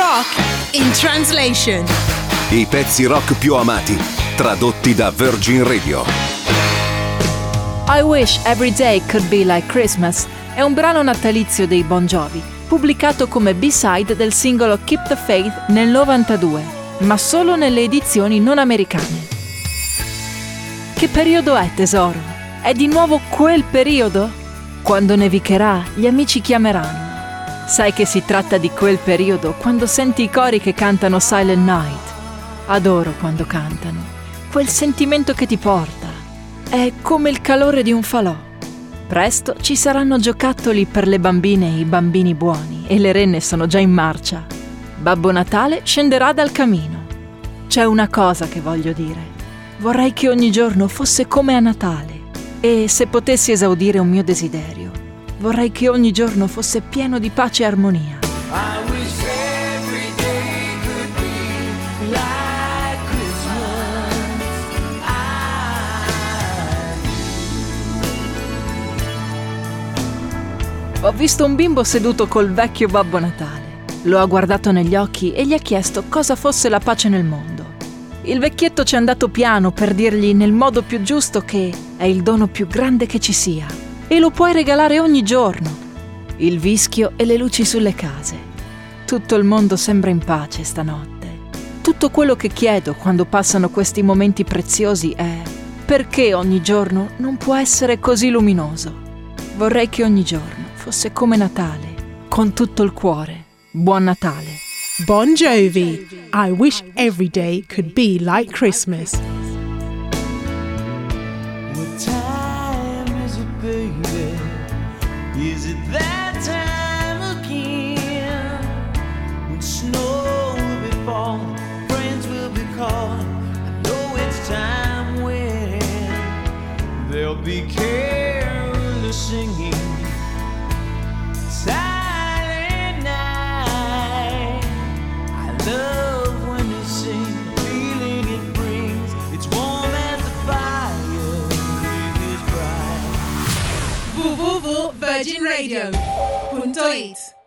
Rock in translation. I pezzi rock più amati, tradotti da Virgin Radio. I Wish Every Day Could Be Like Christmas è un brano natalizio dei Bon Jovi, pubblicato come B-side del singolo Keep the Faith nel 92, ma solo nelle edizioni non americane. Che periodo è, tesoro? È di nuovo quel periodo? Quando nevicherà, gli amici chiameranno. Sai che si tratta di quel periodo quando senti i cori che cantano Silent Night. Adoro quando cantano. Quel sentimento che ti porta. È come il calore di un falò. Presto ci saranno giocattoli per le bambine e i bambini buoni e le renne sono già in marcia. Babbo Natale scenderà dal camino. C'è una cosa che voglio dire. Vorrei che ogni giorno fosse come a Natale e se potessi esaudire un mio desiderio Vorrei che ogni giorno fosse pieno di pace e armonia. Ho visto un bimbo seduto col vecchio Babbo Natale. Lo ha guardato negli occhi e gli ha chiesto cosa fosse la pace nel mondo. Il vecchietto ci è andato piano per dirgli nel modo più giusto che è il dono più grande che ci sia e lo puoi regalare ogni giorno. Il vischio e le luci sulle case. Tutto il mondo sembra in pace stanotte. Tutto quello che chiedo quando passano questi momenti preziosi è perché ogni giorno non può essere così luminoso? Vorrei che ogni giorno fosse come Natale, con tutto il cuore. Buon Natale. Bon Jovi, I wish every day could be like Christmas. Is it that time again when snow will be falling, friends will be calling? I know it's time when there'll be. Virgin Radio. Punto.